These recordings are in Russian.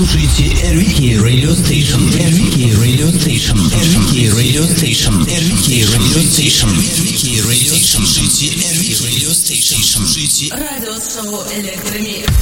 слушаете RVK Radio Station. RVK Radio Station. RVK Radio Station. RVK Radio Station. RVK Radio Station. Слушайте RVK Radio Station. Слушайте Радиошоу Электромикс.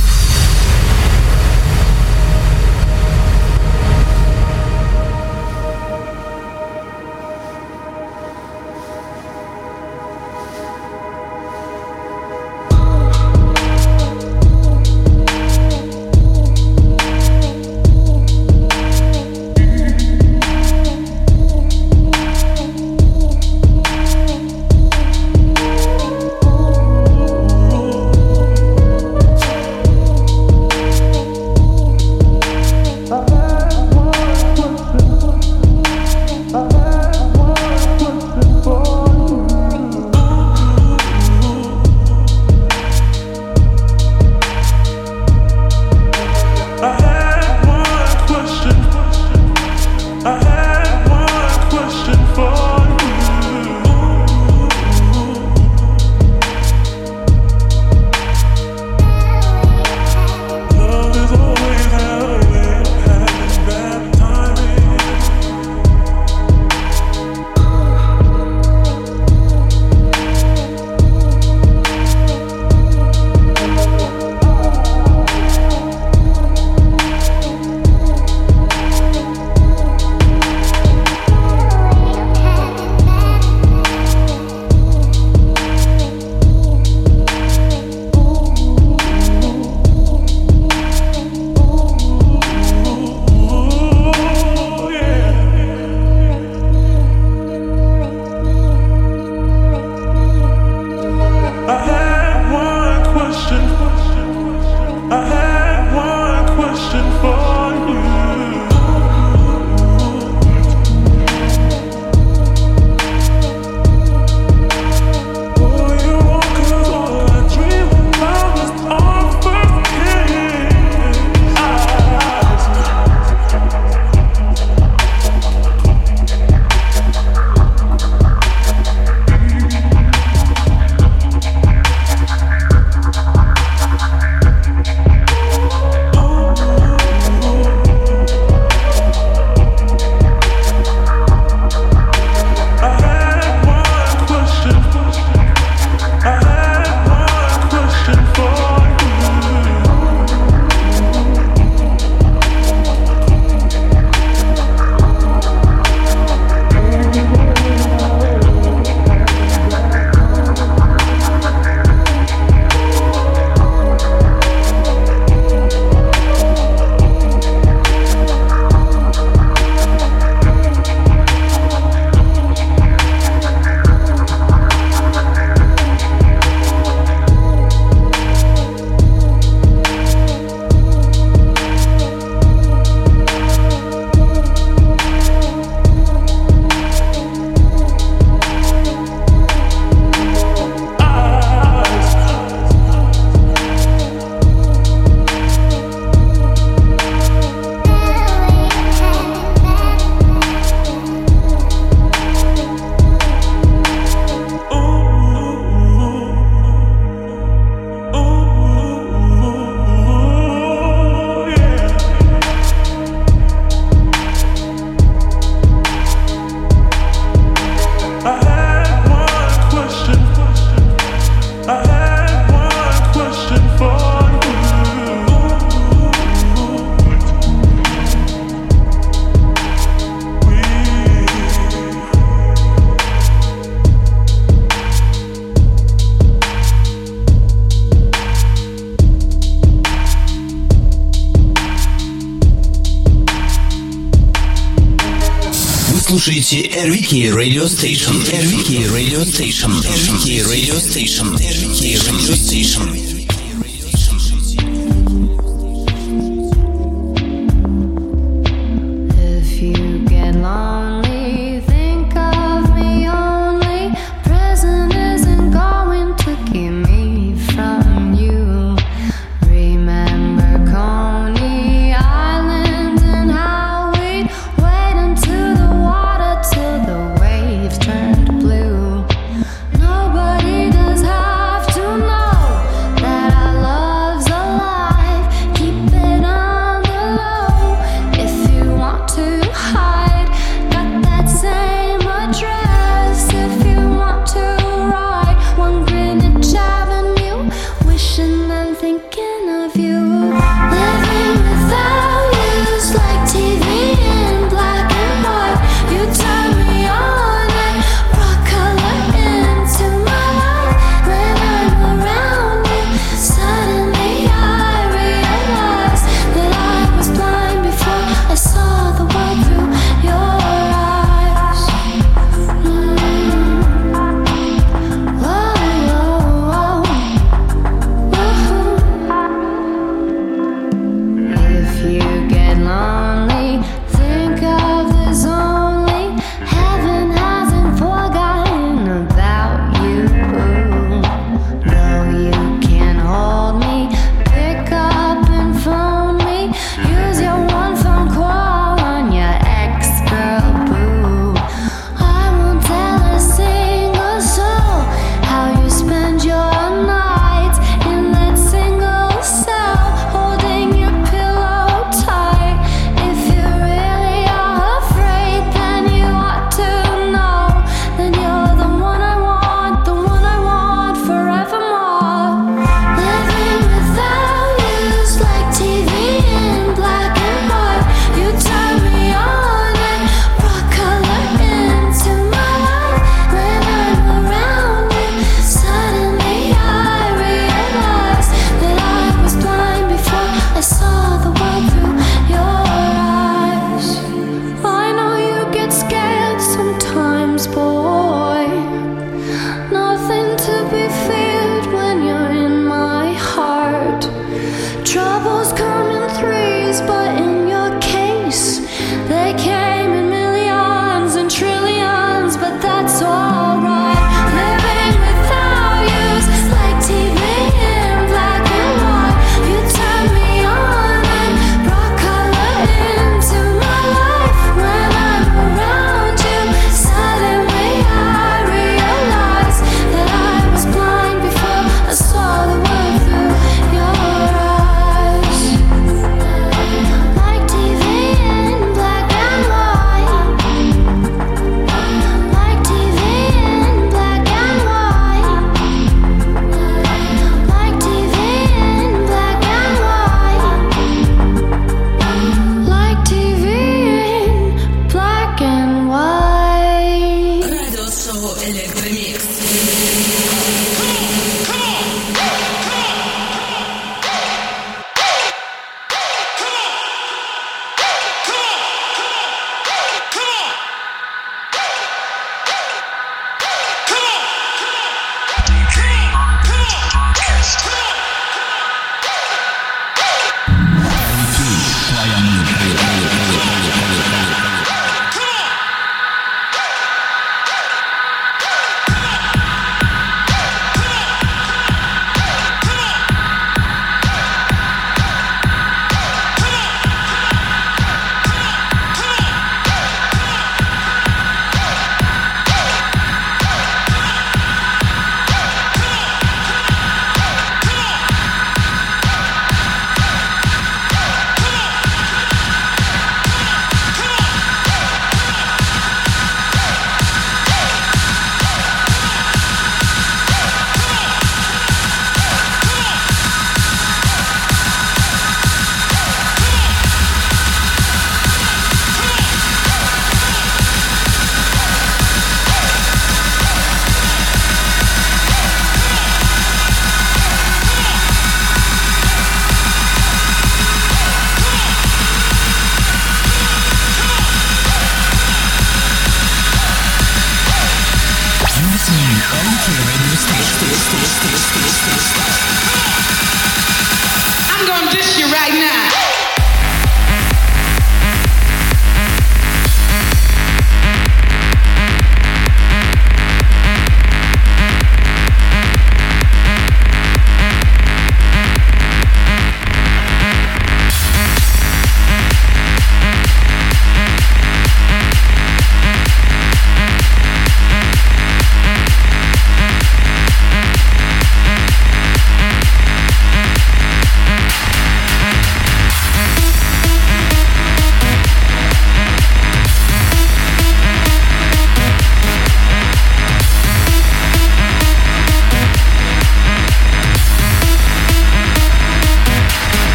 Слушаете RVK Radio Station. RVK Radio Station. RVK Radio Station. RVK Radio Station. Nobody does have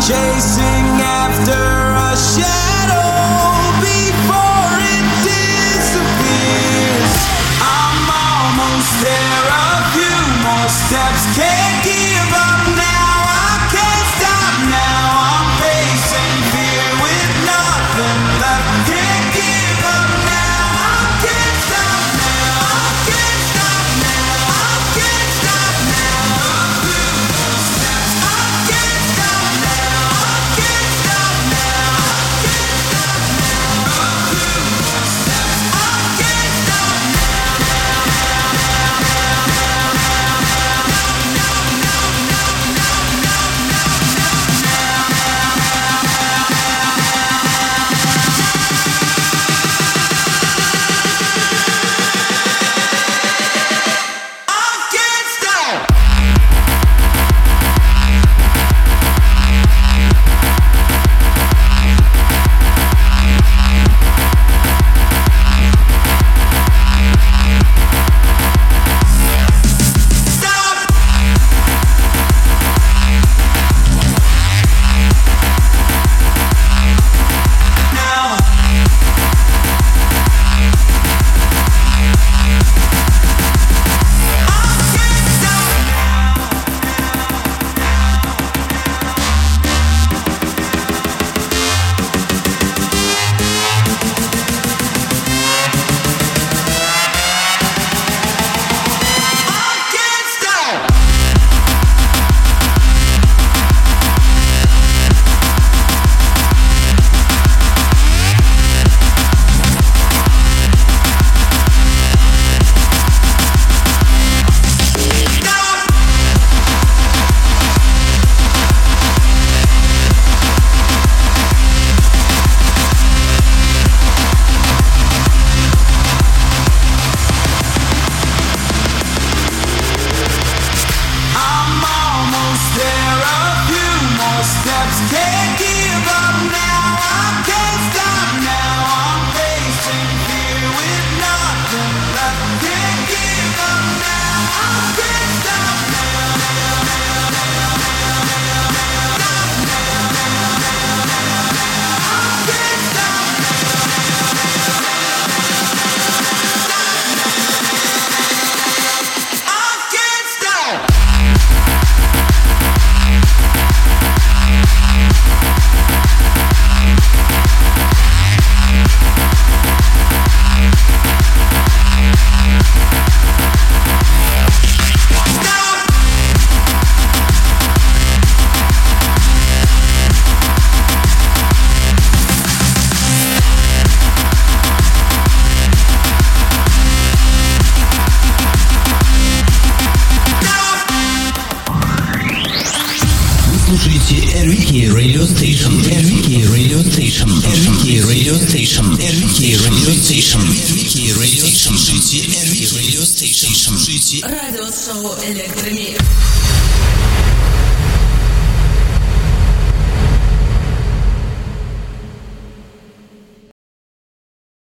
chasing after a shadow.